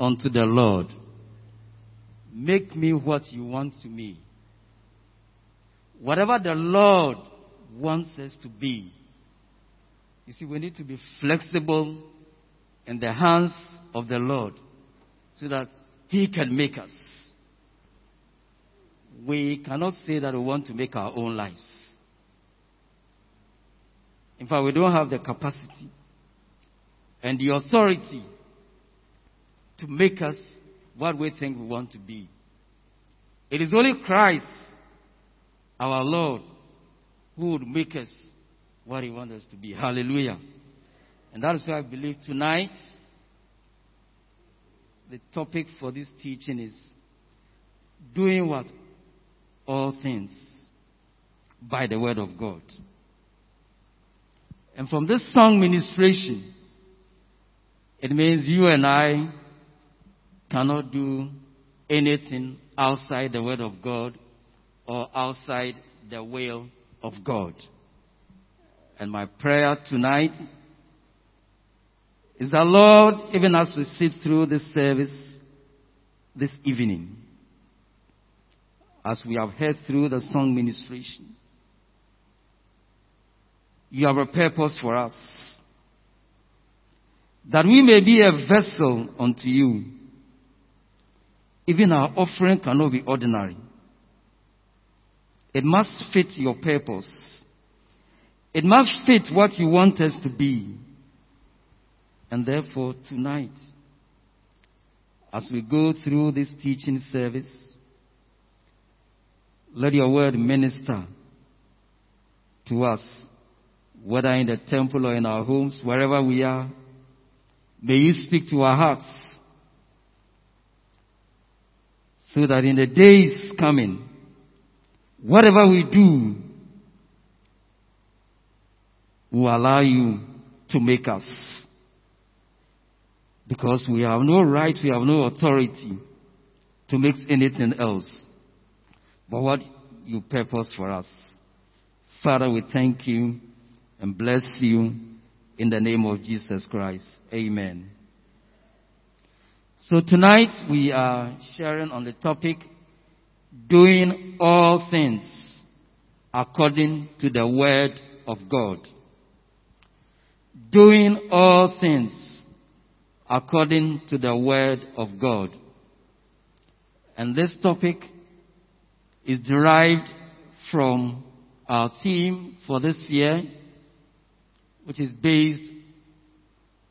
unto the Lord. Make me what you want to me. Whatever the Lord wants us to be. You see, we need to be flexible in the hands of the Lord so that He can make us. We cannot say that we want to make our own lives. In fact, we don't have the capacity and the authority to make us what we think we want to be. It is only Christ, our Lord, who would make us what He wants us to be. Hallelujah. And that is why I believe tonight the topic for this teaching is doing what? All things by the word of God. And from this song ministration, it means you and I cannot do anything outside the word of God or outside the will of God. And my prayer tonight is that Lord, even as we sit through this service this evening, as we have heard through the song ministration, you have a purpose for us. That we may be a vessel unto you. Even our offering cannot be ordinary. It must fit your purpose. It must fit what you want us to be. And therefore, tonight, as we go through this teaching service, let your word minister to us, whether in the temple or in our homes, wherever we are. May you speak to our hearts so that in the days coming, whatever we do, will allow you to make us. Because we have no right, we have no authority to make anything else but what you purpose for us. Father, we thank you and bless you in the name of Jesus Christ. Amen. So tonight we are sharing on the topic doing all things according to the word of God. Doing all things according to the word of God. And this topic is derived from our theme for this year, which is based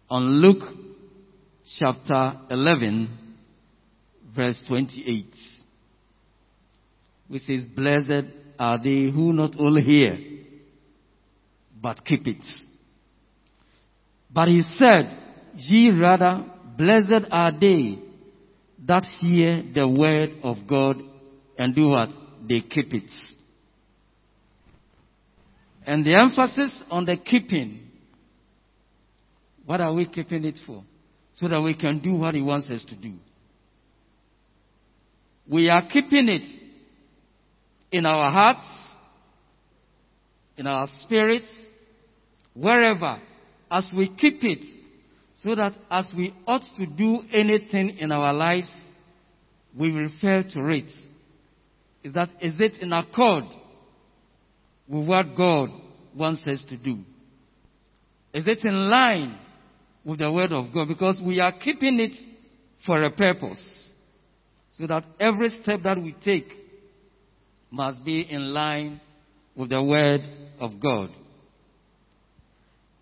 on Luke chapter 11, verse 28, which says, Blessed are they who not only hear, but keep it. But he said, Ye rather, blessed are they that hear the word of God and do what? They keep it. And the emphasis on the keeping. What are we keeping it for? So that we can do what He wants us to do. We are keeping it in our hearts, in our spirits, wherever, as we keep it, so that as we ought to do anything in our lives, we refer to it. Is that, is it in accord with what God wants us to do? Is it in line with the Word of God? Because we are keeping it for a purpose. So that every step that we take must be in line with the Word of God.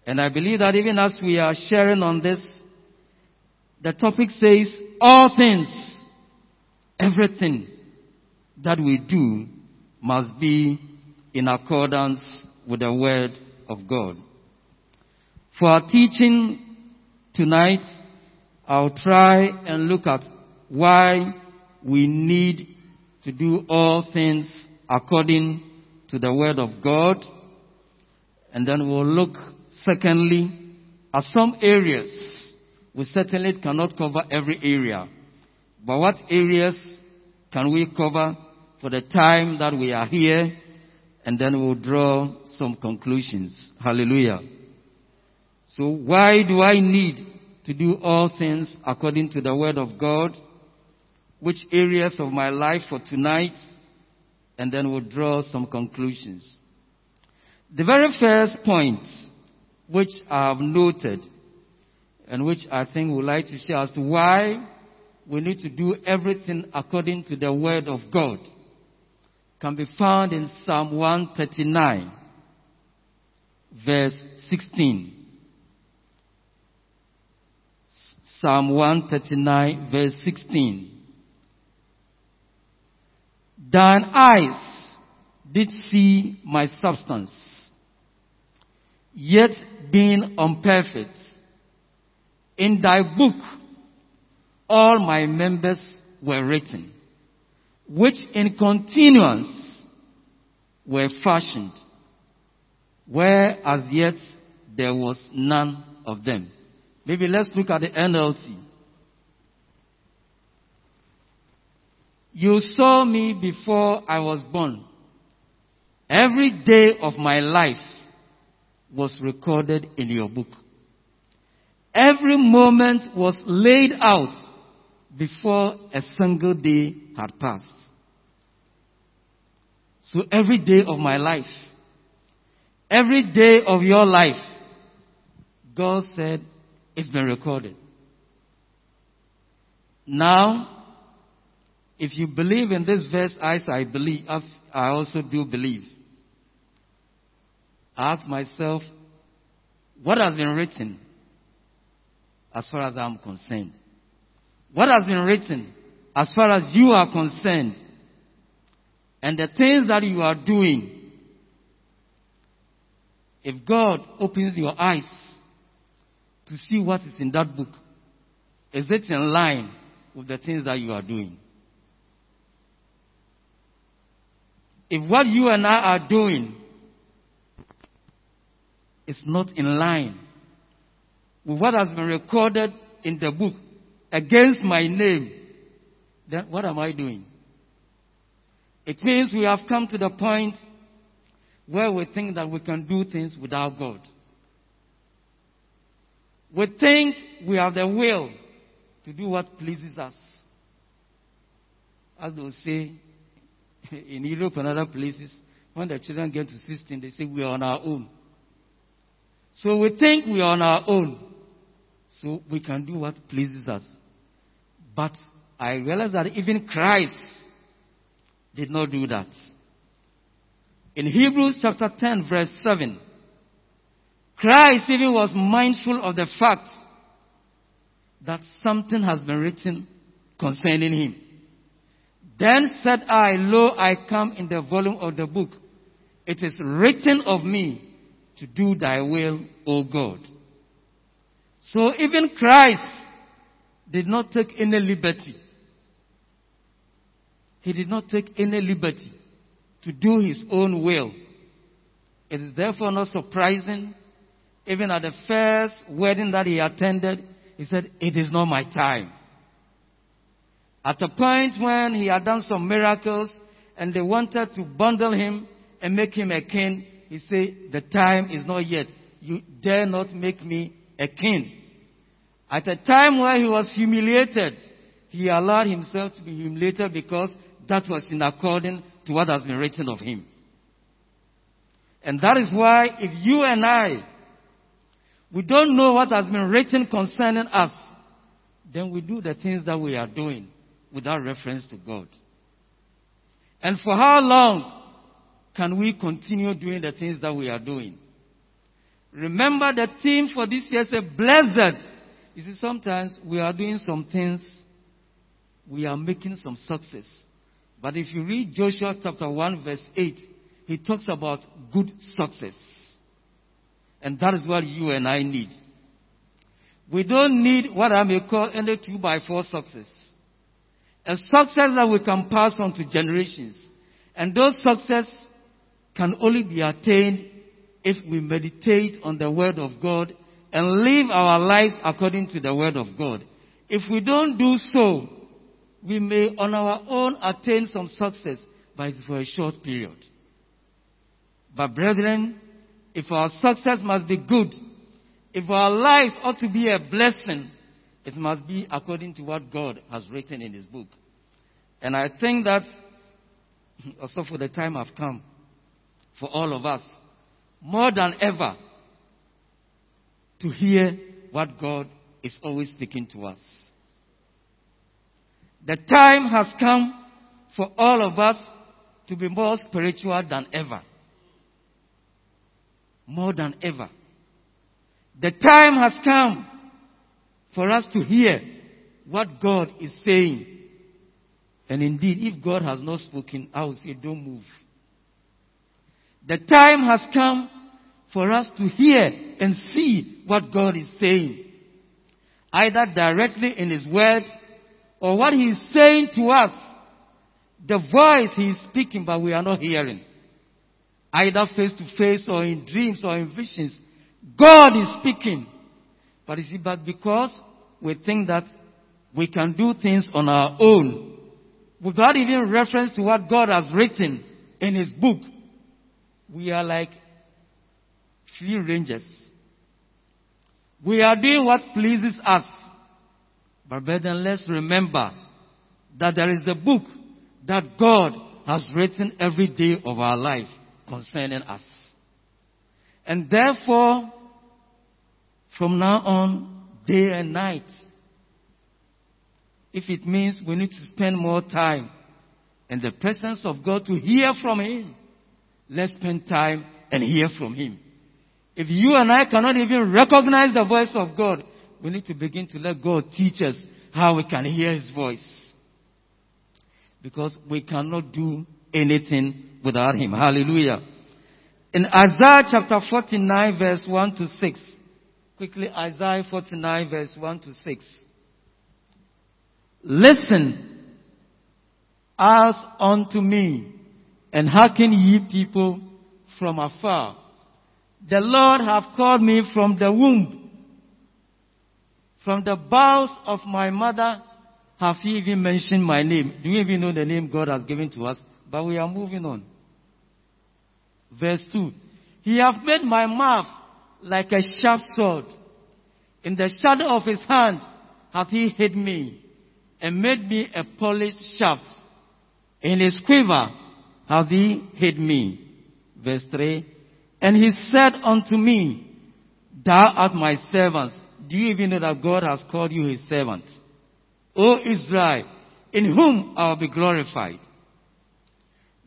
And I believe that even as we are sharing on this, the topic says all things, everything that we do must be in accordance with the Word of God. For our teaching tonight, I'll try and look at why we need to do all things according to the Word of God. And then we'll look, secondly, at some areas. We certainly cannot cover every area. But what areas can we cover for the time that we are here? And then we'll draw some conclusions. Hallelujah. So why do I need to do all things according to the word of God, which areas of my life for tonight, and then we'll draw some conclusions. The very first point, which I have noted, and which I think we would like to share as to why we need to do everything according to the word of God, can be found in Psalm 139, verse 16. Psalm 139 verse 16. Thine eyes did see my substance, yet being unperfect. In thy book all my members were written, which in continuance were fashioned, where as yet there was none of them. Maybe let's look at the NLT. You saw me before I was born. Every day of my life was recorded in your book. Every moment was laid out before a single day had passed. So every day of my life, every day of your life, God said, it's been recorded. Now, if you believe in this verse, as I believe, I also do believe. I ask myself, what has been written as far as I'm concerned? What has been written as far as you are concerned? And the things that you are doing, if God opens your eyes to see what is in that book. Is it in line with the things that you are doing? If what you and I are doing is not in line with what has been recorded in the book against my name, then what am I doing? It means we have come to the point where we think that we can do things without God. We think we have the will to do what pleases us. As they say in Europe and other places, when the children get to 16, they say we are on our own. So we think we are on our own. So we can do what pleases us. But I realize that even Christ did not do that. In Hebrews chapter 10 verse 7, Christ even was mindful of the fact that something has been written concerning him. Then said I, Lo, I come in the volume of the book. It is written of me to do thy will, O God. So even Christ did not take any liberty. He did not take any liberty to do his own will. It is therefore not surprising even at the first wedding that he attended, he said, It is not my time. At a point when he had done some miracles and they wanted to bundle him and make him a king, he said, The time is not yet. You dare not make me a king. At a time where he was humiliated, he allowed himself to be humiliated because that was in accordance to what has been written of him. And that is why if you and I we don't know what has been written concerning us, then we do the things that we are doing without reference to God. And for how long can we continue doing the things that we are doing? Remember the theme for this year is blessed. You see, sometimes we are doing some things, we are making some success. But if you read Joshua chapter 1 verse 8, he talks about good success. And that is what you and I need. We don't need what I may call any two by four success. A success that we can pass on to generations. And those success can only be attained if we meditate on the word of God and live our lives according to the word of God. If we don't do so, we may on our own attain some success, but it's for a short period. But brethren, if our success must be good, if our lives ought to be a blessing, it must be according to what God has written in His book. And I think that also for the time have come for all of us, more than ever, to hear what God is always speaking to us. The time has come for all of us to be more spiritual than ever. More than ever. The time has come for us to hear what God is saying. And indeed, if God has not spoken, I will say, don't move. The time has come for us to hear and see what God is saying. Either directly in His Word or what He is saying to us. The voice He is speaking, but we are not hearing. Either face to face or in dreams or in visions. God is speaking. But you see, but because we think that we can do things on our own, without even reference to what God has written in His book, we are like free rangers. We are doing what pleases us. But brethren, let's remember that there is a book that God has written every day of our life concerning us. And therefore, from now on, day and night, if it means we need to spend more time in the presence of God to hear from Him, let's spend time and hear from Him. If you and I cannot even recognize the voice of God, we need to begin to let God teach us how we can hear His voice. Because we cannot do anything without Him. Hallelujah. In Isaiah chapter 49 verse 1 to 6. Quickly, Isaiah 49 verse 1 to 6. Listen as unto me and hearken ye people from afar. The Lord hath called me from the womb. From the bowels of my mother have he even mentioned my name. Do you even know the name God has given to us? But we are moving on. Verse 2. He hath made my mouth like a sharp sword. In the shadow of his hand hath he hid me and made me a polished shaft. In his quiver hath he hid me. Verse 3. And he said unto me, Thou art my servant. Do you even know that God has called you his servant? O Israel, in whom I will be glorified.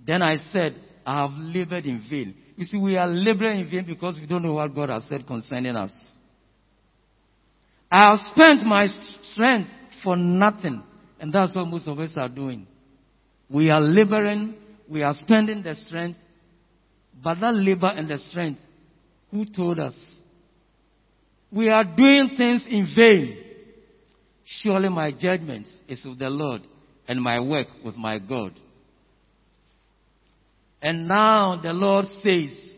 Then I said, I have labored in vain. You see, we are laboring in vain because we don't know what God has said concerning us. I have spent my strength for nothing. And that's what most of us are doing. We are laboring, we are spending the strength, but that labor and the strength, who told us? We are doing things in vain. Surely my judgment is with the Lord and my work with my God. And now the Lord says,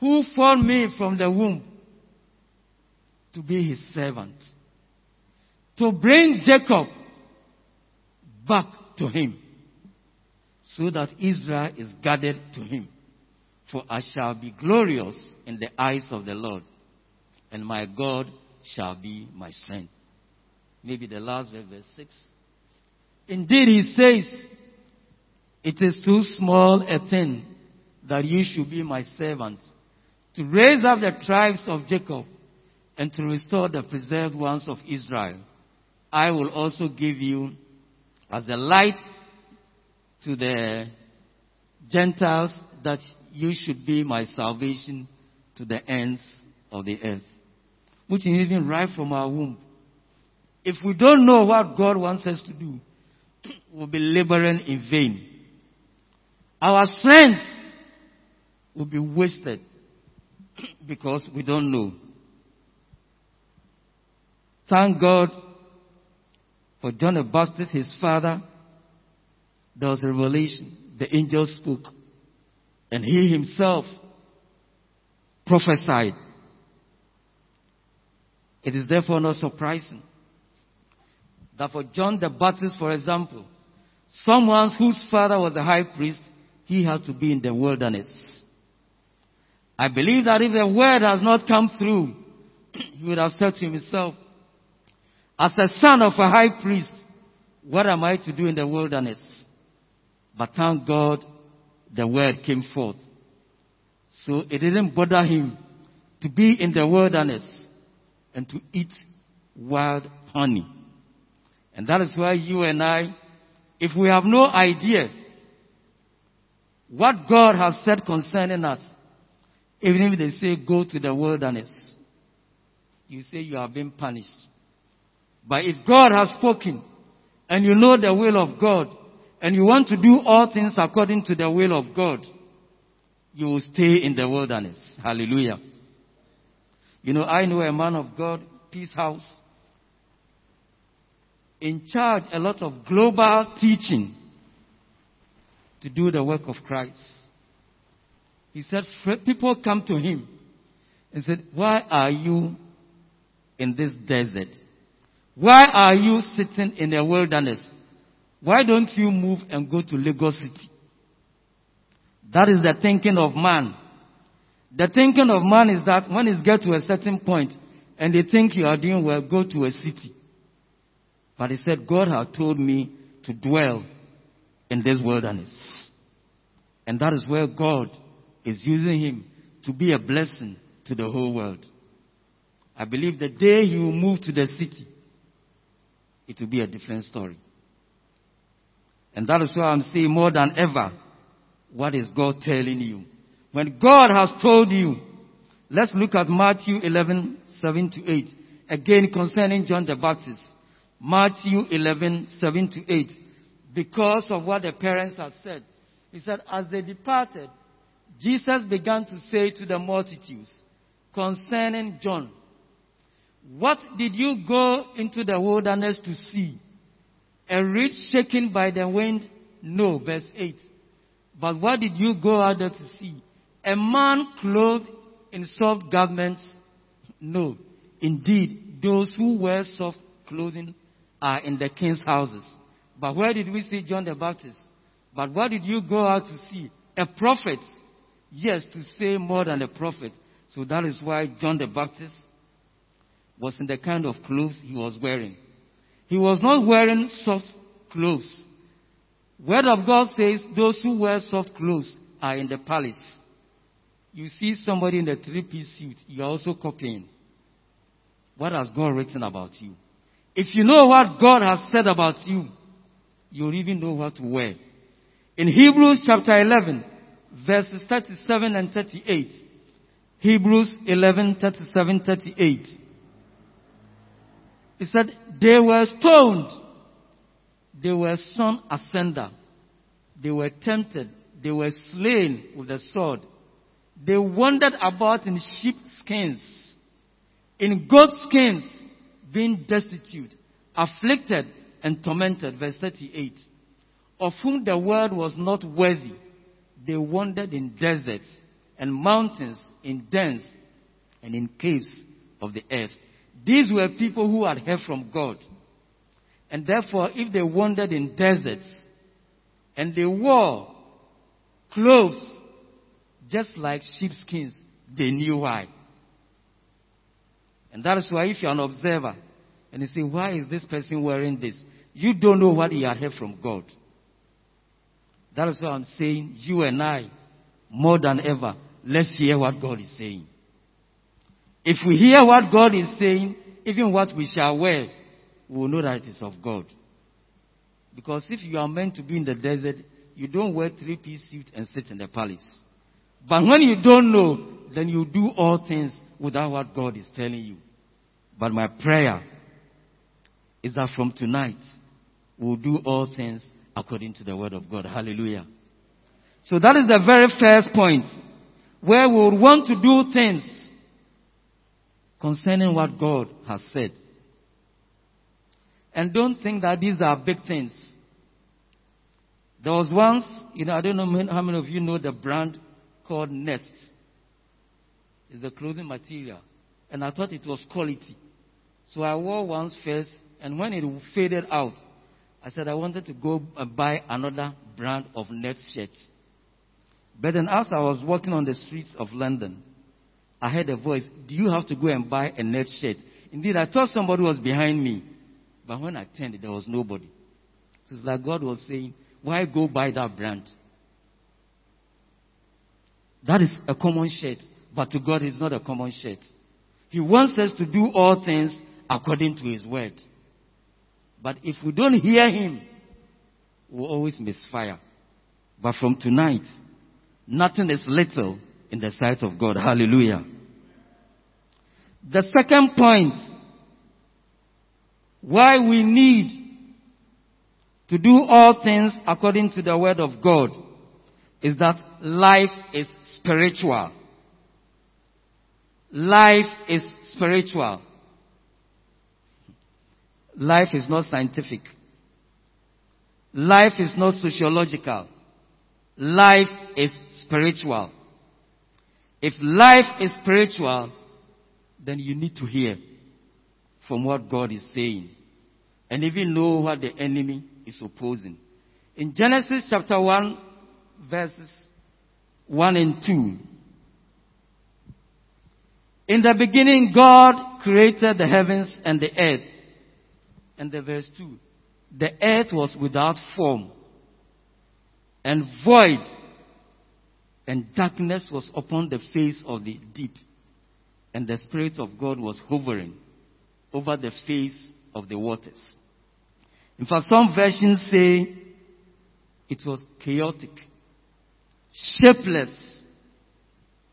Who formed me from the womb to be his servant? To bring Jacob back to him, so that Israel is gathered to him. For I shall be glorious in the eyes of the Lord, and my God shall be my strength. Maybe the last verse, verse 6. Indeed, he says, It is too small a thing that you should be my servant, to raise up the tribes of Jacob and to restore the preserved ones of Israel. I will also give you as a light to the Gentiles that you should be my salvation to the ends of the earth. Which is even right from our womb. If we don't know what God wants us to do, we'll be laboring in vain. Our strength will be wasted because we don't know. Thank God for John the Baptist, his father. There was a revelation. The angel spoke. And he himself prophesied. It is therefore not surprising that for John the Baptist, for example, someone whose father was a high priest, he has to be in the wilderness. I believe that if the word has not come through, he would have said to himself, as a son of a high priest, what am I to do in the wilderness? But thank God the word came forth. So it didn't bother him to be in the wilderness and to eat wild honey. And that is why you and I, if we have no idea what God has said concerning us, even if they say go to the wilderness, you say you have been punished. But if God has spoken and you know the will of God and you want to do all things according to the will of God, you will stay in the wilderness. Hallelujah. You know, I know a man of God, Peace House, in charge a lot of global teaching to do the work of Christ. He said, people come to him and said, why are you in this desert? Why are you sitting in the wilderness? Why don't you move and go to Lagos City? That is the thinking of man. The thinking of man is that when it gets to a certain point and they think you are doing well, go to a city. But he said, God has told me to dwell in this wilderness. And that is where God is using him to be a blessing to the whole world. I believe the day he will move to the city, it will be a different story. And that is why I'm saying more than ever, what is God telling you? When God has told you, let's look at Matthew 11, 7 to 8. Again concerning John the Baptist. Matthew 11, 7 to 8. Because of what the parents had said. He said, as they departed, Jesus began to say to the multitudes concerning John, what did you go into the wilderness to see? A reed shaken by the wind? No, verse 8. But what did you go out there to see? A man clothed in soft garments? No. Indeed, those who wear soft clothing are in the king's houses. But where did we see John the Baptist? But what did you go out to see? A prophet. Yes, to say more than a prophet. So that is why John the Baptist was in the kind of clothes he was wearing. He was not wearing soft clothes. Word of God says those who wear soft clothes are in the palace. You see somebody in a three-piece suit, you are also copying. What has God written about you? If you know what God has said about you, you'll even know what to wear. In Hebrews chapter 11, verses 37 and 38, Hebrews 11, 37, 38, he said, they were stoned. They were sun ascender. They were tempted. They were slain with the sword. They wandered about in sheep skins, in goat skins, being destitute, afflicted, and tormented. Verse 38. Of whom the world was not worthy. They wandered in deserts and mountains, in dens, and in caves of the earth. These were people who had heard from God. And therefore, if they wandered in deserts and they wore clothes just like sheepskins, they knew why. And that is why if you're an observer and you say, why is this person wearing this? You don't know what he had heard from God. That is why I'm saying, you and I, more than ever, let's hear what God is saying. If we hear what God is saying, even what we shall wear, we will know that it is of God. Because if you are meant to be in the desert, you don't wear three-piece suit and sit in the palace. But when you don't know, then you do all things without what God is telling you. But my prayer is that from tonight, we'll do all things according to the word of God. Hallelujah. So that is the very first point where we would want to do things concerning what God has said. And don't think that these are big things. There was once, you know, I don't know how many of you know the brand called Next. It's a clothing material. And I thought it was quality. So I wore once first, and when it faded out, I said I wanted to go and buy another brand of Next shirt. But then as I was walking on the streets of London, I heard a voice, Do you have to go and buy a net shirt? Indeed, I thought somebody was behind me. But when I turned, there was nobody. So it's like God was saying, Why go buy that brand? That is a common shirt, but to God it's not a common shirt. He wants us to do all things according to His word. But if we don't hear Him, we'll always misfire. But from tonight, nothing is little in the sight of God. Hallelujah. The second point, why we need to do all things according to the word of God is that life is spiritual. Life is spiritual. Life is not scientific. Life is not sociological. Life is spiritual. If life is spiritual, then you need to hear from what God is saying and even know what the enemy is opposing. In Genesis chapter 1, verses 1 and 2, in the beginning, God created the heavens and the earth. And the verse 2, the earth was without form and void, and darkness was upon the face of the deep, and the Spirit of God was hovering over the face of the waters. In fact, some versions say it was chaotic, shapeless.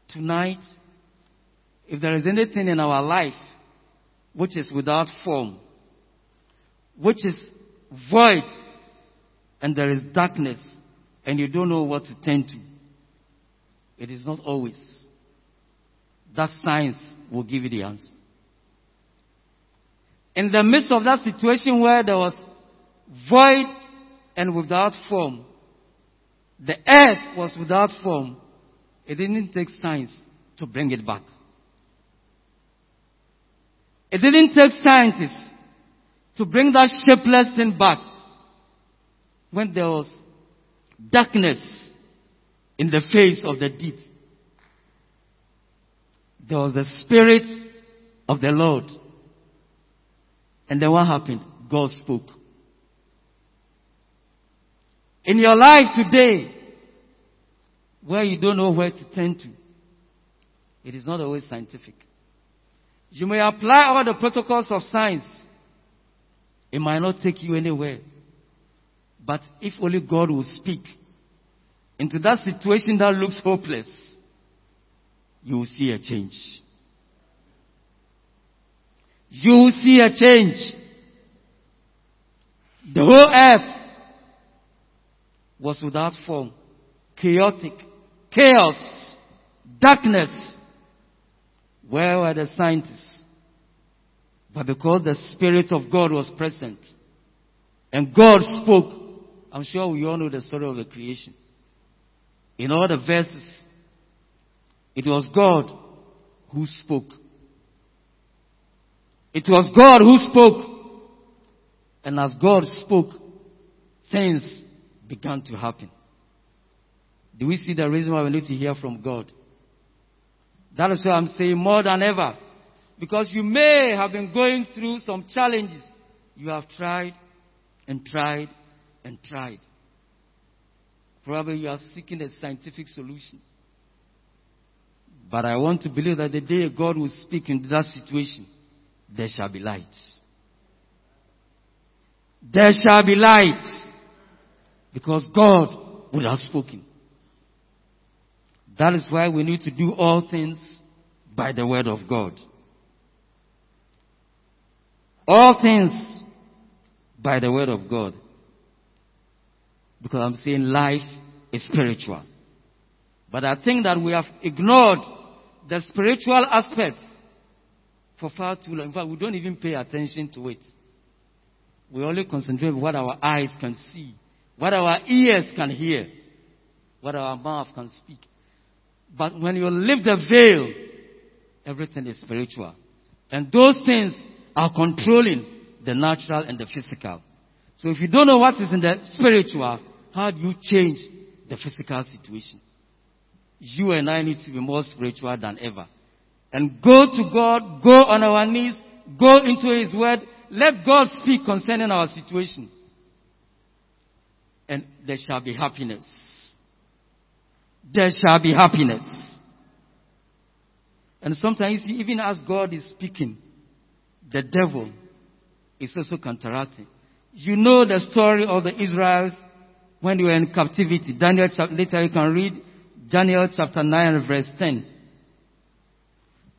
Tonight, if there is anything in our life which is without form, which is void, and there is darkness, and you don't know what to turn to, it is not always. That science will give you the answer. In the midst of that situation where there was void and without form, the earth was without form, it didn't take science to bring it back. It didn't take scientists to bring that shapeless thing back when there was darkness in the face of the deep. There was the Spirit of the Lord. And then what happened? God spoke. In your life today, where you don't know where to turn to, it is not always scientific. You may apply all the protocols of science. It might not take you anywhere. But if only God will speak into that situation that looks hopeless, you will see a change. You will see a change. The whole earth was without form, chaotic, chaos, darkness. Where were the scientists? But because the Spirit of God was present and God spoke, I'm sure we all know the story of the creation. In all the verses, it was God who spoke. It was God who spoke. And as God spoke, things began to happen. Do we see the reason why we need to hear from God? That is why I'm saying more than ever. Because you may have been going through some challenges. You have tried and tried and tried. Probably you are seeking a scientific solution. But I want to believe that the day God will speak into that situation, there shall be light. There shall be light. Because God would have spoken. That is why we need to do all things by the word of God. All things by the word of God. Because I'm saying life is spiritual. But I think that we have ignored the spiritual aspects for far too long. In fact, we don't even pay attention to it. We only concentrate on what our eyes can see, what our ears can hear, what our mouth can speak. But when you lift the veil, everything is spiritual. And those things are controlling the natural and the physical. So if you don't know what is in the spiritual, how do you change the physical situation? You and I need to be more spiritual than ever. and go to God, go on our knees, go into His Word, let God speak concerning our situation. And there shall be happiness. There shall be happiness. And sometimes you see, even as God is speaking, the devil is also counteracting. You know the story of the Israelites when they were in captivity. Daniel, later you can read Daniel chapter 9 verse 10.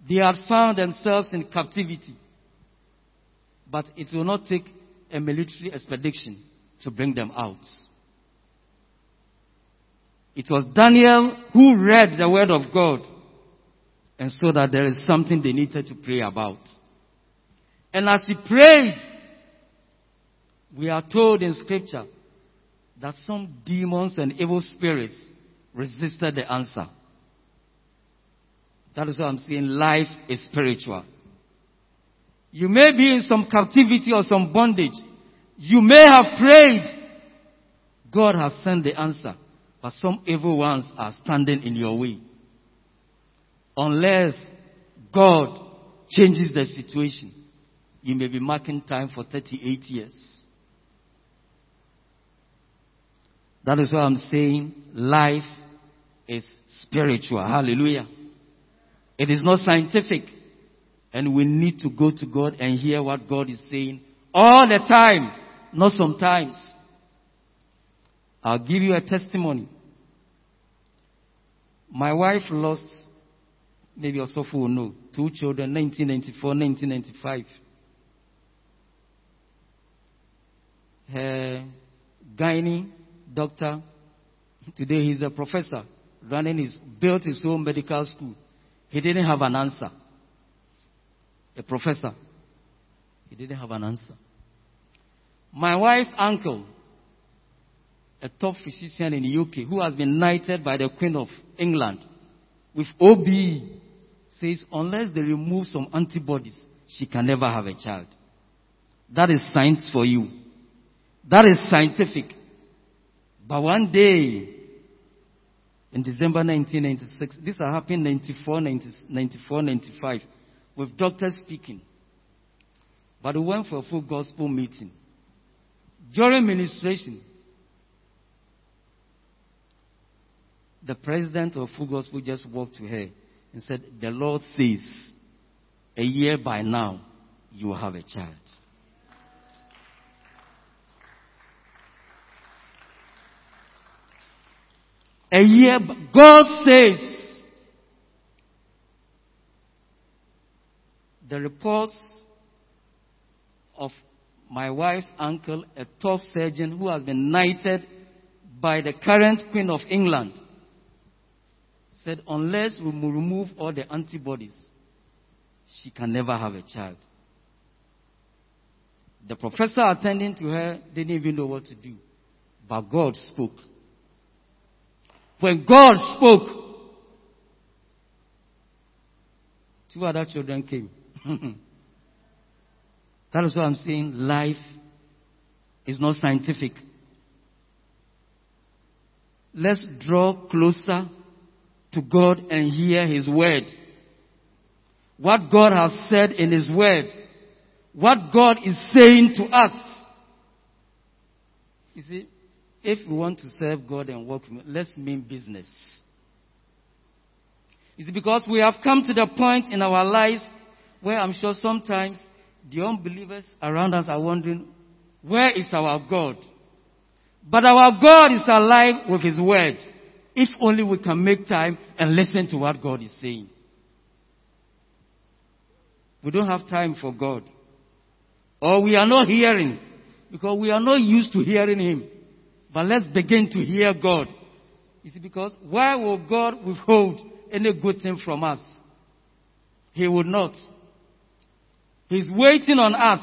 They had found themselves in captivity. But it will not take a military expedition to bring them out. It was Daniel who read the word of God and saw that there is something they needed to pray about. And as he prayed, we are told in scripture that some demons and evil spirits resisted the answer. That is what I'm saying. Life is spiritual. You may be in some captivity or some bondage. You may have prayed. God has sent the answer. But some evil ones are standing in your way. Unless God changes the situation, you may be marking time for 38 years. That is why I'm saying life is spiritual. Hallelujah. It is not scientific. And we need to go to God and hear what God is saying all the time, not sometimes. I'll give you a testimony. My wife lost, maybe also will know, two children, 1994, 1995. Her gynae doctor. Today he's a professor, running his, built his own medical school. He didn't have an answer. A professor. He didn't have an answer. My wife's uncle, a top physician in the UK who has been knighted by the Queen of England with OBE, says unless they remove some antibodies, she can never have a child. That is science for you. That is scientific. But one day, in December 1996, this happened 94, 90, 94, 95, with doctors speaking. But we went for a full gospel meeting. During ministration, the president of Full Gospel just walked to her and said, The Lord says, a year by now, you will have a child. A year. God says the reports of my wife's uncle, a top surgeon who has been knighted by the current Queen of England, said unless we remove all the antibodies, she can never have a child. The professor attending to her didn't even know what to do. But God spoke. When God spoke, two other children came. that is what I'm saying. Life is not scientific. Let's draw closer to God and hear His word. What God has said in His word. What God is saying to us. You see, if we want to serve God and work, let's mean business. It's because we have come to the point in our lives where I'm sure sometimes the unbelievers around us are wondering, where is our God? But our God is alive with His Word. If only we can make time and listen to what God is saying. We don't have time for God. Or we are not hearing because we are not used to hearing Him. But let's begin to hear God. You see, because why will God withhold any good thing from us? He would not. He's waiting on us.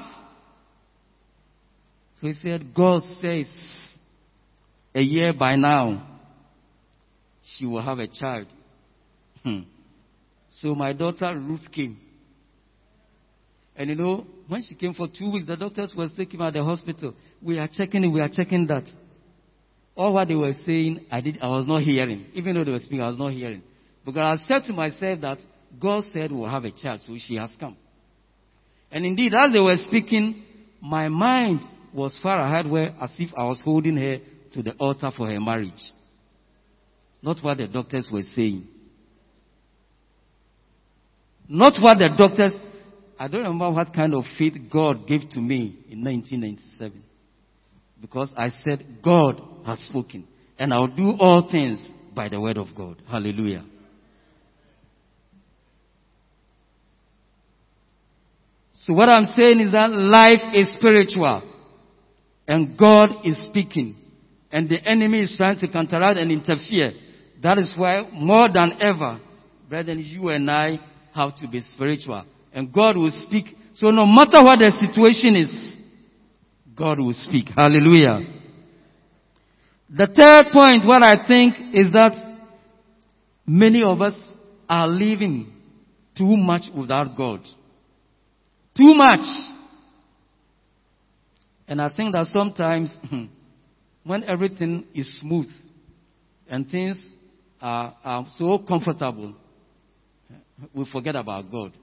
So he said, God says, a year by now, she will have a child. Hmm. So my daughter Ruth came. And you know, when she came for two weeks, the doctors were taking her at the hospital. We are checking it, we are checking that. All what they were saying, I did, I was not hearing. Even though they were speaking, I was not hearing. Because I said to myself that God said we'll have a child, so she has come. And indeed, as they were speaking, my mind was far ahead where as if I was holding her to the altar for her marriage. Not what the doctors were saying. Not what the doctors, I don't remember what kind of faith God gave to me in 1997. Because I said, God has spoken. And I'll do all things by the word of God. Hallelujah. So what I'm saying is that life is spiritual. And God is speaking. And the enemy is trying to counteract and interfere. That is why more than ever, brethren, you and I have to be spiritual. And God will speak. So no matter what the situation is, God will speak. Hallelujah. The third point, what I think is that many of us are living too much without God. Too much. And I think that sometimes when everything is smooth and things are, are so comfortable, we forget about God.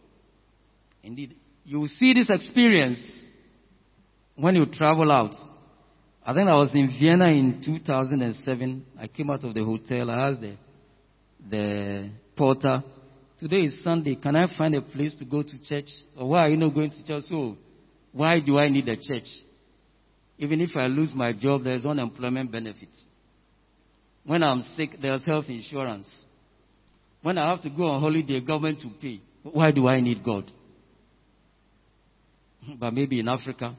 Indeed, you will see this experience when you travel out. I think I was in Vienna in 2007. I came out of the hotel. I asked the, the porter, today is Sunday. Can I find a place to go to church? Or why are you not going to church? So, why do I need a church? Even if I lose my job, there's unemployment benefits. When I'm sick, there's health insurance. When I have to go on holiday, government to pay. Why do I need God? But maybe in Africa,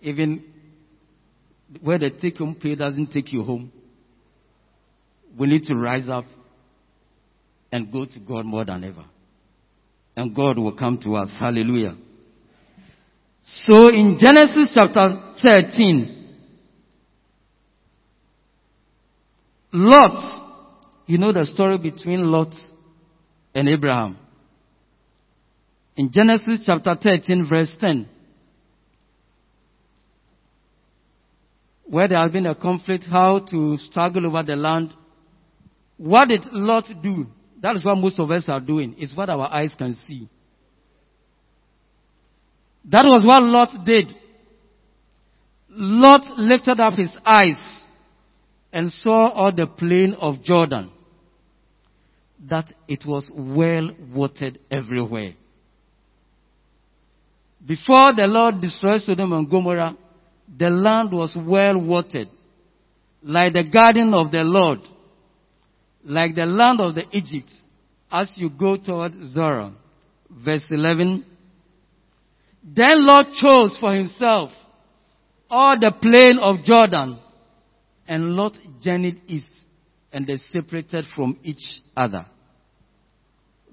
even where the take home pay doesn't take you home, we need to rise up and go to God more than ever. And God will come to us. Hallelujah. So in Genesis chapter 13, Lot you know the story between Lot and Abraham. In Genesis chapter 13 verse 10, where there has been a conflict, how to struggle over the land. What did Lot do? That is what most of us are doing. It's what our eyes can see. That was what Lot did. Lot lifted up his eyes and saw all the plain of Jordan that it was well watered everywhere. Before the Lord destroyed Sodom and Gomorrah, the land was well watered, like the garden of the Lot, like the land of the Egypt, as you go toward Zoar. Verse 11. Then Lord chose for himself all the plain of Jordan, and Lot journeyed east and they separated from each other.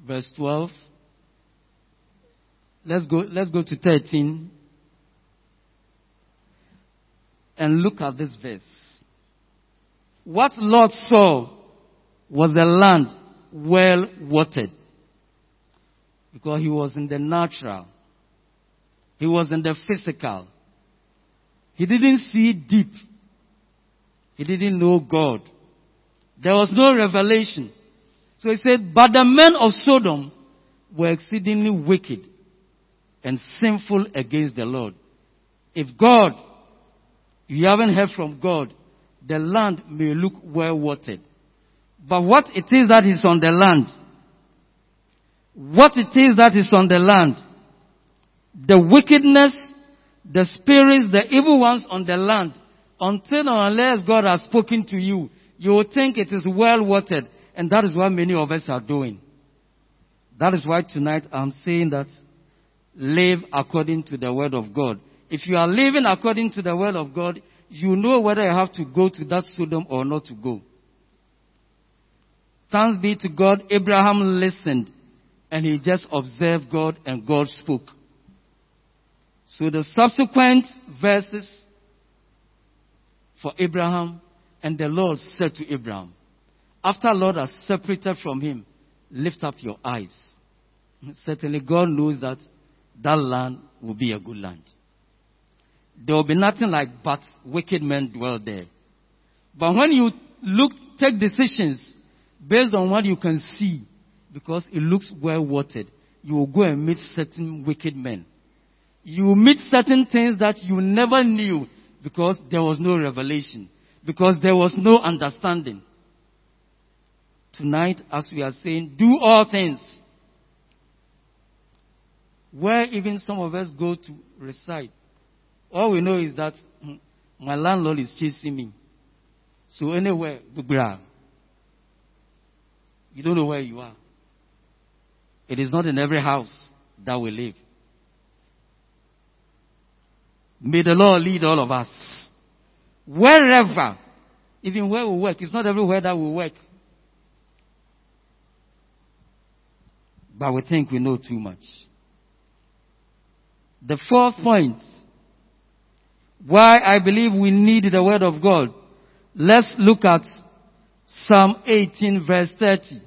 Verse 12. Let's go, let's go to 13 and look at this verse. What Lot saw was a land well watered because he was in the natural. He was in the physical. He didn't see deep. He didn't know God. There was no revelation. So he said, but the men of Sodom were exceedingly wicked and sinful against the Lord. If God, you haven't heard from God, the land may look well watered. But what it is that is on the land, what it is that is on the land, the wickedness, the spirits, the evil ones on the land, until or unless God has spoken to you, you will think it is well watered. And that is what many of us are doing. That is why tonight I'm saying that live according to the word of God. If you are living according to the word of God, you know whether you have to go to that Sodom or not to go. Thanks be to God, Abraham listened and he just observed God and God spoke. So the subsequent verses for Abraham and the Lot said to Abraham, after Lord has separated from him, lift up your eyes. Certainly God knows that that land will be a good land. There will be nothing like but wicked men dwell there. But when you look, take decisions based on what you can see, because it looks well watered, you will go and meet certain wicked men. You will meet certain things that you never knew because there was no revelation, because there was no understanding. Tonight, as we are saying, do all things. Where even some of us go to reside, all we know is that hmm, my landlord is chasing me. So anywhere, the ground—you don't know where you are. It is not in every house that we live. May the Lord lead all of us. Wherever, even where we work, it's not everywhere that we work. But we think we know too much. The fourth point, why I believe we need the word of God. Let's look at Psalm 18 verse 30.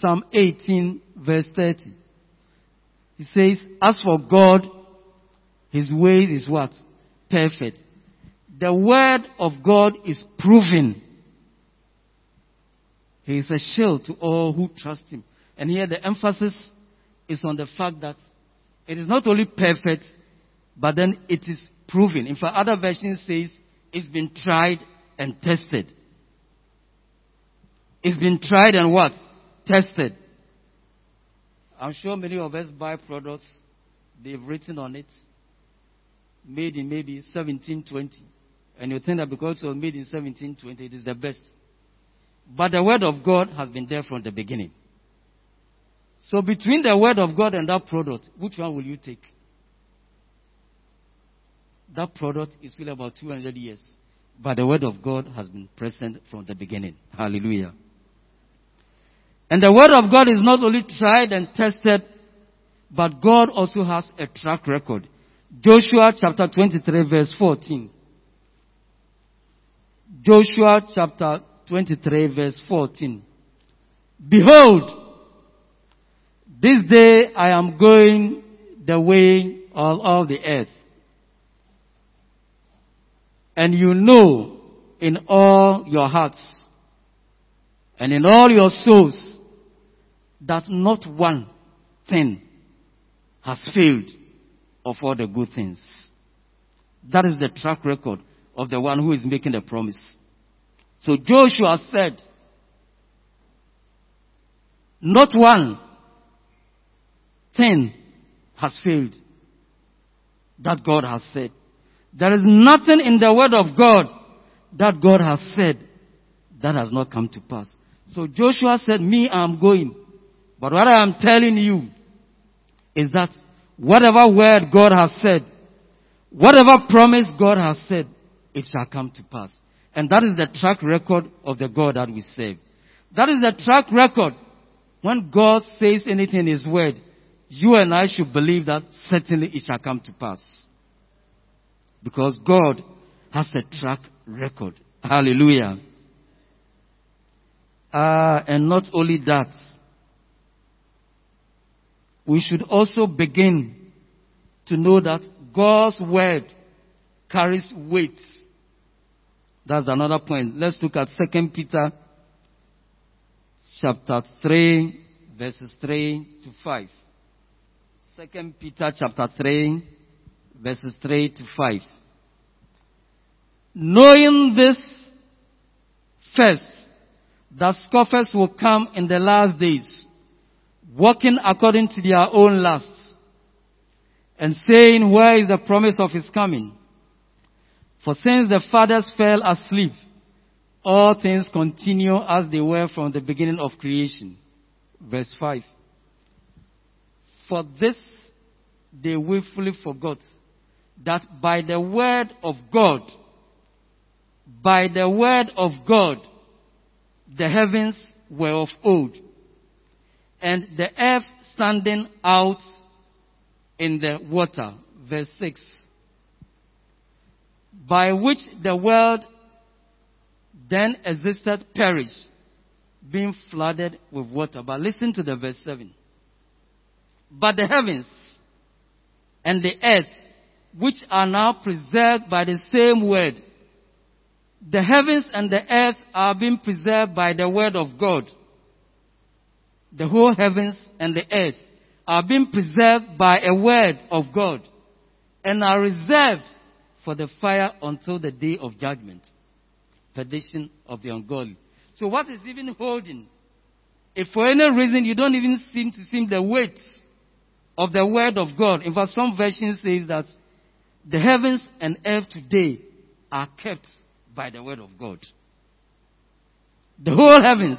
Psalm 18 verse 30. He says, as for God, His way is what? Perfect. The word of God is proven. He is a shield to all who trust Him. And here the emphasis is on the fact that it is not only perfect, but then it is proven. In fact, other versions says it's been tried and tested. It's been tried and what? Tested. I'm sure many of us buy products, they've written on it, made in maybe 1720. And you think that because it was made in 1720, it is the best. But the word of God has been there from the beginning. So between the word of God and that product, which one will you take? That product is still about 200 years. But the word of God has been present from the beginning. Hallelujah. And the word of God is not only tried and tested, but God also has a track record. Joshua chapter 23 verse 14. Joshua chapter 23 verse 14. Behold, this day I am going the way of all the earth. And you know in all your hearts and in all your souls that not one thing has failed of all the good things. That is the track record of the one who is making the promise. So Joshua said, not one thing has failed that God has said. There is nothing in the word of God that God has said that has not come to pass. So Joshua said, me, I'm going. But what I am telling you is that whatever word God has said, whatever promise God has said, it shall come to pass. And that is the track record of the God that we serve. That is the track record. When God says anything in His word, you and I should believe that certainly it shall come to pass. Because God has a track record. Hallelujah. Uh, and not only that, we should also begin to know that God's word carries weight. That's another point. Let's look at 2 Peter chapter 3 verses 3 to 5. 2 Peter chapter 3 verses 3 to 5. Knowing this first, that scoffers will come in the last days walking according to their own lusts, and saying, Where is the promise of his coming? For since the fathers fell asleep, all things continue as they were from the beginning of creation. Verse 5. For this they willfully forgot that by the word of God, by the word of God, the heavens were of old and the earth standing out in the water. Verse 6. By which the world then existed perished, being flooded with water. But listen to the verse 7. But the heavens and the earth, which are now preserved by the same word, the heavens and the earth are being preserved by the word of God. The whole heavens and the earth are being preserved by a word of God and are reserved for the fire until the day of judgment. Perdition of the ungodly. So what is even holding? If for any reason you don't even seem to see the weight of the word of God. In fact, some versions says that the heavens and earth today are kept by the word of God. The whole heavens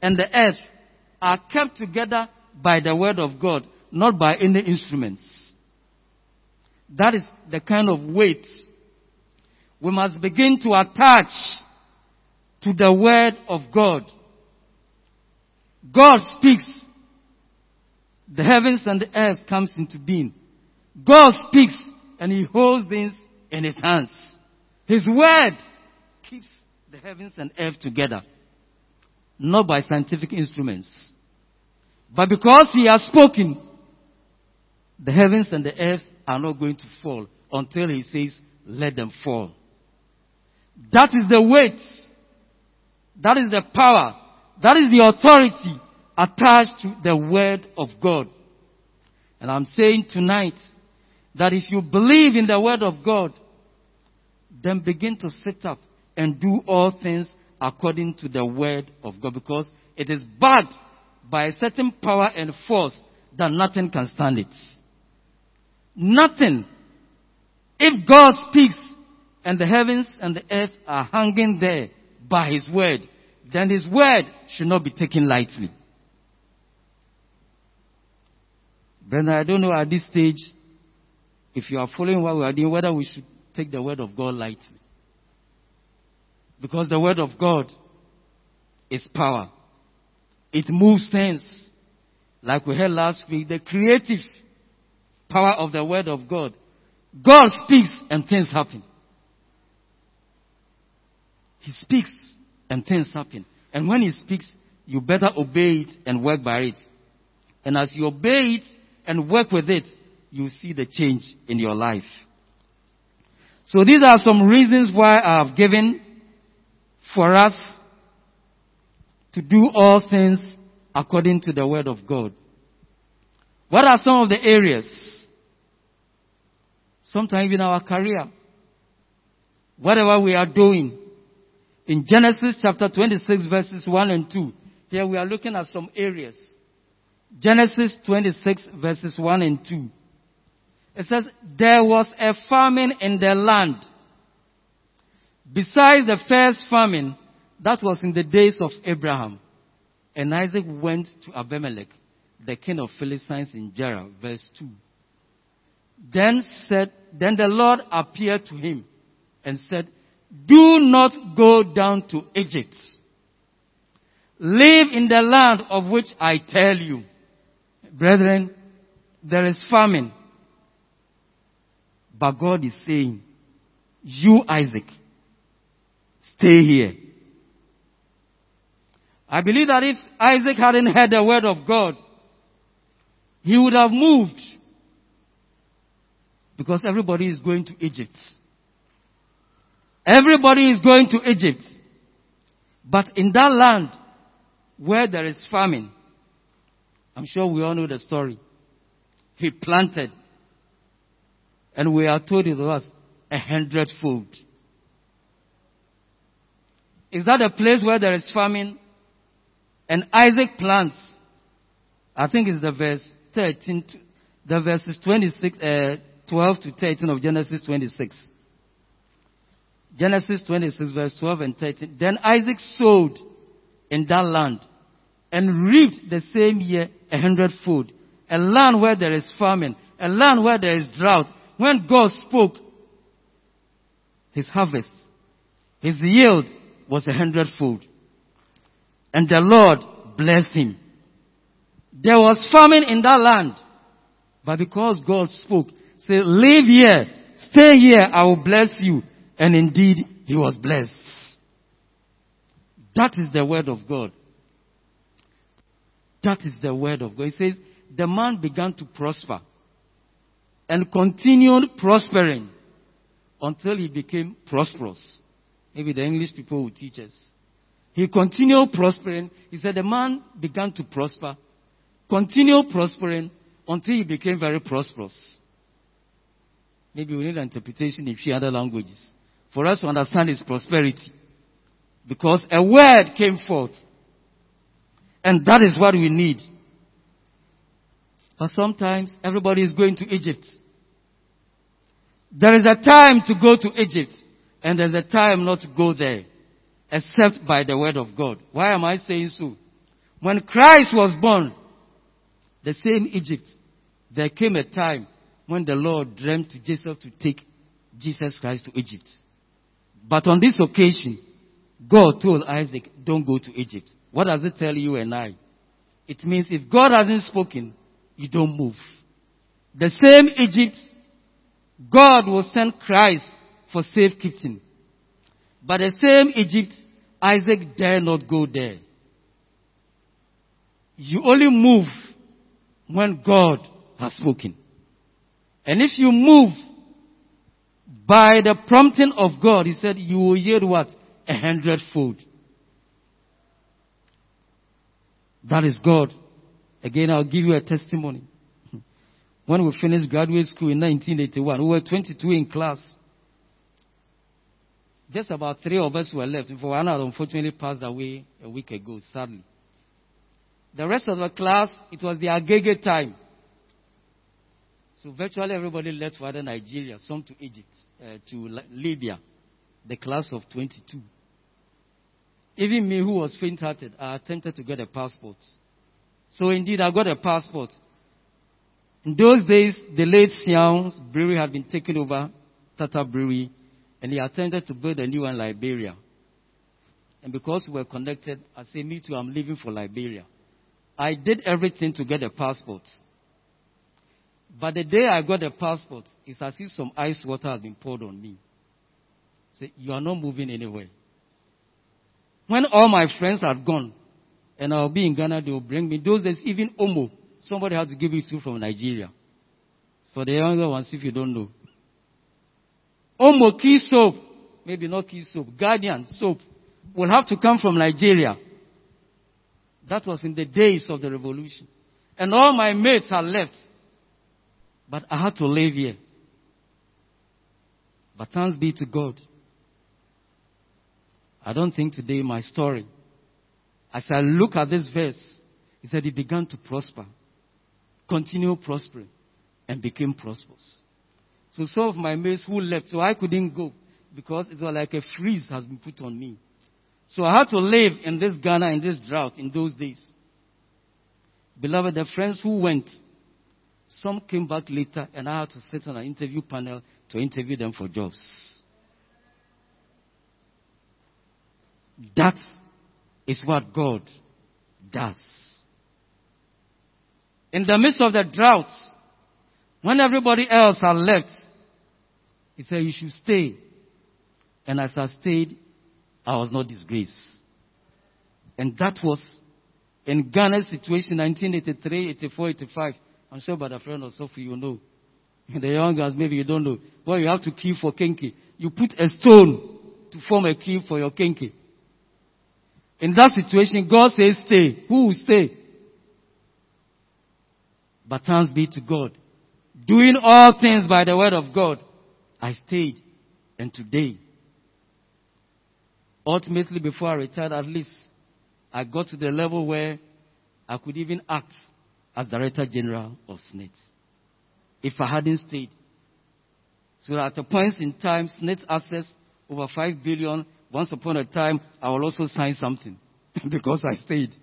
and the earth are kept together by the word of God, not by any instruments. That is the kind of weight we must begin to attach to the word of God. God speaks. The heavens and the earth comes into being. God speaks and he holds things in his hands. His word keeps the heavens and earth together. Not by scientific instruments. But because he has spoken, the heavens and the earth are not going to fall until he says, let them fall. That is the weight. That is the power. That is the authority attached to the word of God. And I'm saying tonight that if you believe in the word of God, then begin to sit up and do all things according to the word of God because it is backed by a certain power and force that nothing can stand it. Nothing. If God speaks and the heavens and the earth are hanging there by His word, then His word should not be taken lightly. Brother, I don't know at this stage if you are following what we are doing, whether we should take the word of God lightly. Because the word of God is power. It moves things. Like we heard last week, the creative power of the word of God. God speaks and things happen. He speaks and things happen. And when he speaks, you better obey it and work by it. And as you obey it and work with it, you see the change in your life. So these are some reasons why I have given for us to do all things according to the word of God. What are some of the areas? Sometimes in our career, whatever we are doing, in Genesis chapter 26 verses 1 and 2, here we are looking at some areas. Genesis 26 verses 1 and 2. It says, there was a famine in the land. Besides the first famine, that was in the days of Abraham. And Isaac went to Abimelech, the king of Philistines in Gerar, verse 2. Then said, then the Lord appeared to him and said, do not go down to Egypt. Live in the land of which I tell you. Brethren, there is famine. But God is saying, you Isaac, stay here. I believe that if Isaac hadn't heard the word of God, he would have moved. Because everybody is going to Egypt. Everybody is going to Egypt. But in that land where there is famine, I'm sure we all know the story. He planted and we are told it was a hundredfold. Is that a place where there is famine? And Isaac plants. I think it's the verse 13, the verses 26, uh, 12 to 13 of Genesis 26. Genesis 26 verse 12 and 13. Then Isaac sowed in that land and reaped the same year a hundredfold. A land where there is famine, a land where there is drought, when God spoke, his harvest, his yield was a hundredfold. And the Lord blessed him. There was famine in that land. But because God spoke, say, live here, stay here, I will bless you. And indeed, he was blessed. That is the word of God. That is the word of God. He says, the man began to prosper and continued prospering until he became prosperous. Maybe the English people will teach us. He continued prospering. He said the man began to prosper, continued prospering until he became very prosperous. Maybe we need an interpretation in few other languages for us to understand his prosperity. Because a word came forth. And that is what we need. But sometimes everybody is going to Egypt. There is a time to go to Egypt and there's a time not to go there except by the word of God. Why am I saying so? When Christ was born, the same Egypt, there came a time when the Lord dreamed to Joseph to take Jesus Christ to Egypt. But on this occasion, God told Isaac, don't go to Egypt. What does it tell you and I? It means if God hasn't spoken, you don't move. The same Egypt, God will send Christ for safekeeping. But the same Egypt, Isaac dare not go there. You only move when God has spoken. And if you move by the prompting of God, he said, you will yield what? A hundredfold. That is God. Again, I'll give you a testimony. When we finished graduate school in 1981, we were 22 in class. Just about three of us were left. For one, of unfortunately passed away a week ago, sadly. The rest of the class, it was the Agege time. So virtually everybody left for other Nigeria, some to Egypt, uh, to Libya, the class of 22. Even me who was faint-hearted, I attempted to get a passport. So indeed, I got a passport. In those days, the late Siaw's brewery had been taken over, Tata Brewery, and he attempted to build a new one in Liberia. And because we were connected, I said, me too, I'm leaving for Liberia. I did everything to get a passport. But the day I got the passport, it's as if some ice water had been poured on me. Say, you are not moving anywhere. When all my friends had gone, and I'll be in Ghana, they will bring me. Those days, even Omo, somebody had to give it to from Nigeria. For the younger ones, if you don't know. Omo key soap, maybe not key soap, Guardian soap, will have to come from Nigeria. That was in the days of the revolution. And all my mates had left. But I had to live here. But thanks be to God. I don't think today my story, as I look at this verse, he said he began to prosper, continue prospering, and became prosperous. So some of my mates who left, so I couldn't go because it was like a freeze has been put on me. So I had to live in this Ghana in this drought in those days. Beloved, the friends who went, some came back later and I had to sit on an interview panel to interview them for jobs. That is what God does. In the midst of the drought, when everybody else had left, he said, You should stay. And as I stayed, I was not disgraced. And that was in Ghana's situation, 1983, 84, 85. I'm sure by the friend of Sophie, you know. The young guys, maybe you don't know. Well, you have to kill for kenkey. You put a stone to form a key for your kenkey. In that situation, God says stay. Who will stay? But thanks be to God. Doing all things by the word of God. I stayed. And today, ultimately before I retired, at least, I got to the level where I could even act as Director General of SSNIT. If I hadn't stayed. So at a point in time, SSNIT assets over 5 billion. Once upon a time, I will also sign something because I stayed.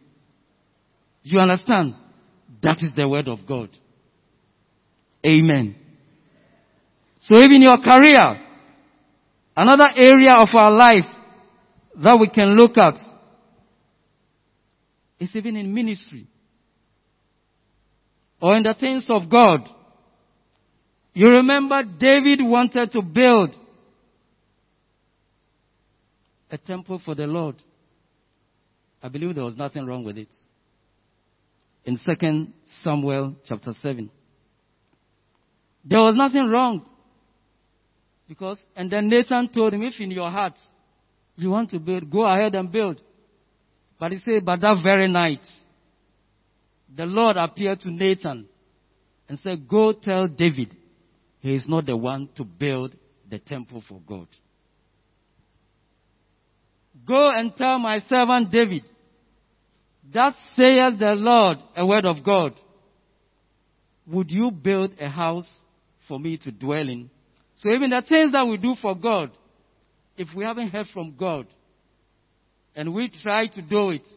You understand? That is the word of God. Amen. So even your career, another area of our life that we can look at is even in ministry or in the things of God. You remember David wanted to build a temple for the Lord. I believe there was nothing wrong with it. In 2 Samuel chapter 7. There was nothing wrong. Because, and then Nathan told him, if in your heart you want to build, go ahead and build. But he said, but that very night, the Lord appeared to Nathan and said, Go tell David he is not the one to build the temple for God. Go and tell my servant David, that saith the Lord, a word of God. Would you build a house for me to dwell in? So even the things that we do for God, if we haven't heard from God and we try to do it,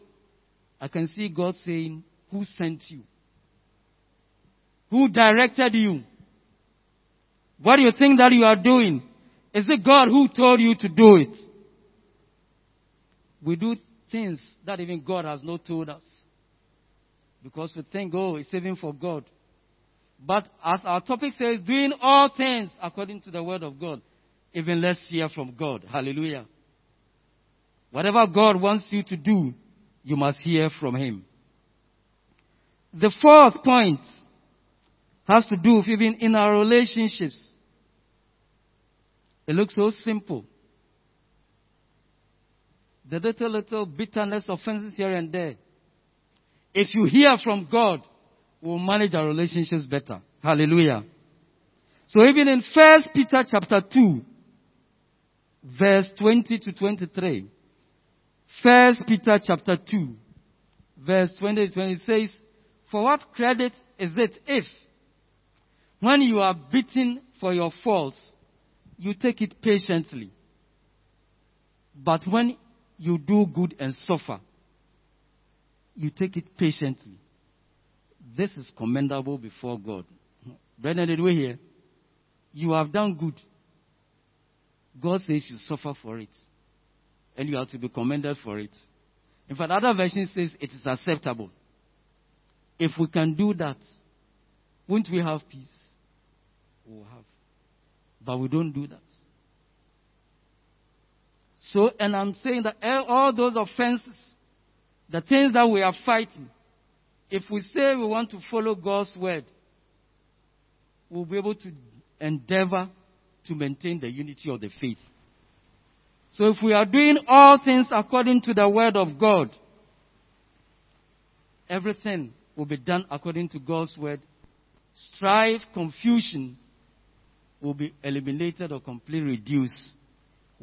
I can see God saying, Who sent you? Who directed you? What do you think that you are doing? Is it God who told you to do it? We do things that even God has not told us. Because we think, oh, it's even for God. But as our topic says, doing all things according to the word of God. Even let's hear from God. Hallelujah. Whatever God wants you to do, you must hear from Him. The fourth point has to do with even in our relationships. It looks so simple. The little, little bitterness, offenses here and there. If you hear from God, we'll manage our relationships better. Hallelujah. So even in First Peter chapter 2, verse 20 to 23, First Peter chapter 2, verse 20 to 20 says, For what credit is it if when you are beaten for your faults, you take it patiently. But when you do good and suffer, you take it patiently. This is commendable before God. Brethren, did we hear? You have done good. God says you suffer for it. And you have to be commended for it. In fact, other version says it is acceptable. If we can do that, won't we have peace? We'll have. But we don't do that. So, and I'm saying that all those offenses, the things that we are fighting, if we say we want to follow God's word, we'll be able to endeavor to maintain the unity of the faith. So if we are doing all things according to the word of God, everything will be done according to God's word. Strife, confusion will be eliminated or completely reduced,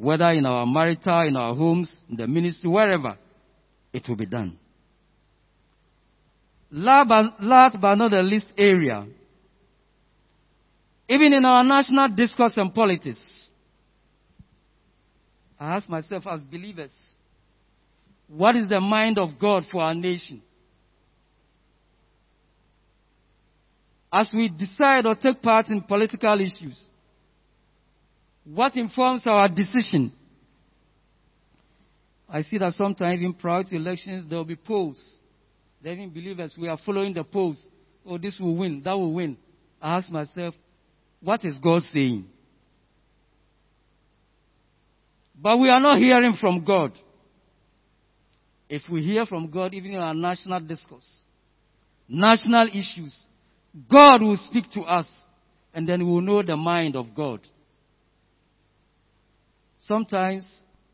whether in our marital, in our homes, in the ministry, wherever, it will be done. Last but, not the least area, even in our national discourse and politics, I ask myself as believers, what is the mind of God for our nation? As we decide or take part in political issues, what informs our decision? I see that sometimes even prior to elections, there will be polls. They even believe believers, we are following the polls. Oh, this will win, that will win. I ask myself, what is God saying? But we are not hearing from God. If we hear from God, even in our national discourse, national issues, God will speak to us, and then we will know the mind of God. Sometimes,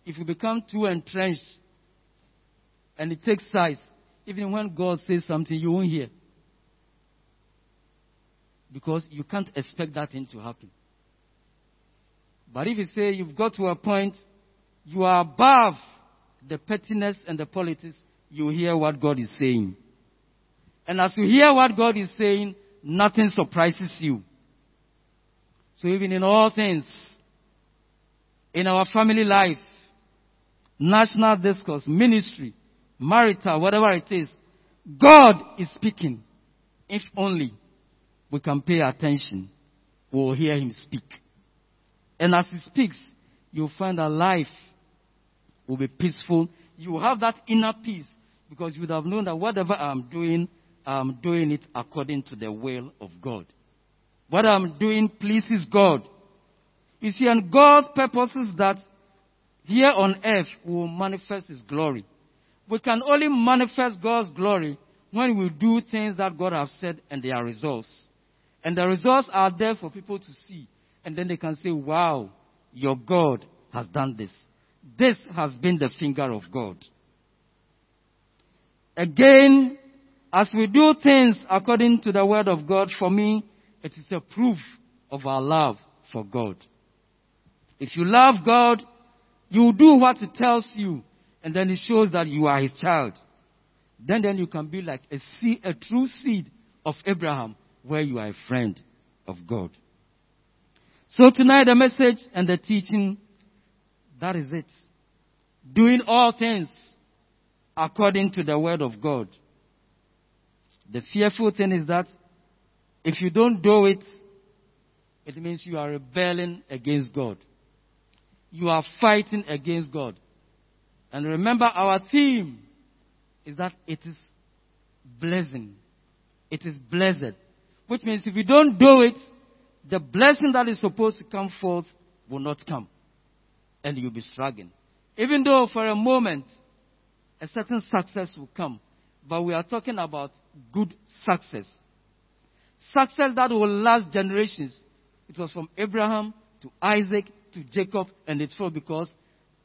if you become too entrenched and it takes sides, even when God says something, you won't hear. Because you can't expect that thing to happen. But if you say you've got to a point, you are above the pettiness and the politics, you hear what God is saying. And as you hear what God is saying, nothing surprises you. So even in all things, in our family life, national discourse, ministry, marital, whatever it is, God is speaking. If only we can pay attention, we will hear Him speak. And as He speaks, you'll find that life will be peaceful. You will have that inner peace because you would have known that whatever I'm doing, I'm doing it according to the will of God. What I'm doing pleases God. You see, and God's purpose is that here on earth will manifest His glory. We can only manifest God's glory when we do things that God has said and there are results. And the results are there for people to see. And then they can say, wow, your God has done this. This has been the finger of God. Again, as we do things according to the word of God, for me, it is a proof of our love for God. If you love God, you do what He tells you, and then it shows that you are His child. Then, then you can be like a seed, a true seed of Abraham, where you are a friend of God. So tonight the message and the teaching, that is it. Doing all things according to the word of God. The fearful thing is that if you don't do it, it means you are rebelling against God. You are fighting against God. And remember, our theme is that it is blessing. It is blessed. Which means if you don't do it, the blessing that is supposed to come forth will not come. And you'll be struggling. Even though for a moment a certain success will come. But we are talking about good success. Success that will last generations. It was from Abraham to Isaac to Jacob, and it's for because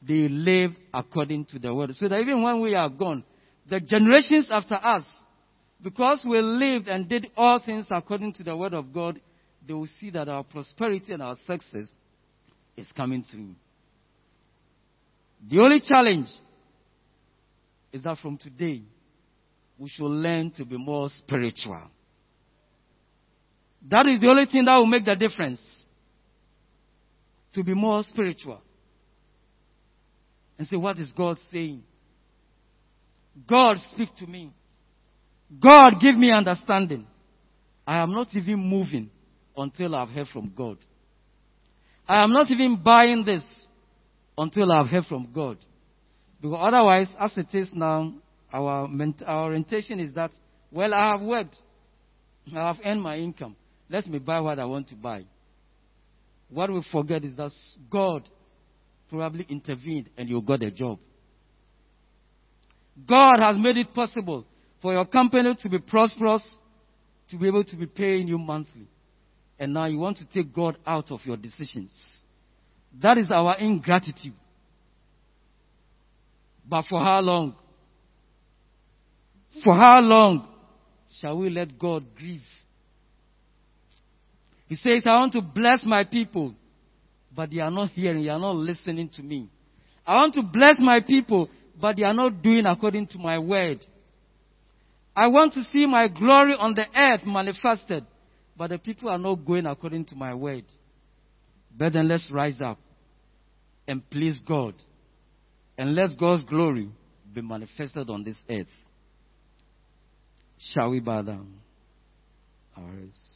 they live according to the word. So that even when we are gone, the generations after us, because we lived and did all things according to the word of God, they will see that our prosperity and our success is coming through. The only challenge is that from today, we should learn to be more spiritual. That is the only thing that will make the difference. To be more spiritual. And say, what is God saying? God, speak to me. God, give me understanding. I am not even moving until I've heard from God. I am not even buying this until I've heard from God. Because otherwise, as it is now, our, our orientation is that, well, I have worked. I have earned my income. Let me buy what I want to buy. What we forget is that God probably intervened and you got a job. God has made it possible for your company to be prosperous, to be able to be paying you monthly. And now you want to take God out of your decisions. That is our ingratitude. But for how long? For how long shall we let God grieve? He says, I want to bless my people, but they are not hearing, they are not listening to me. I want to bless my people, but they are not doing according to my word. I want to see my glory on the earth manifested, but the people are not going according to my word. But then let's rise up and please God and let God's glory be manifested on this earth. Shall we bow down our heads?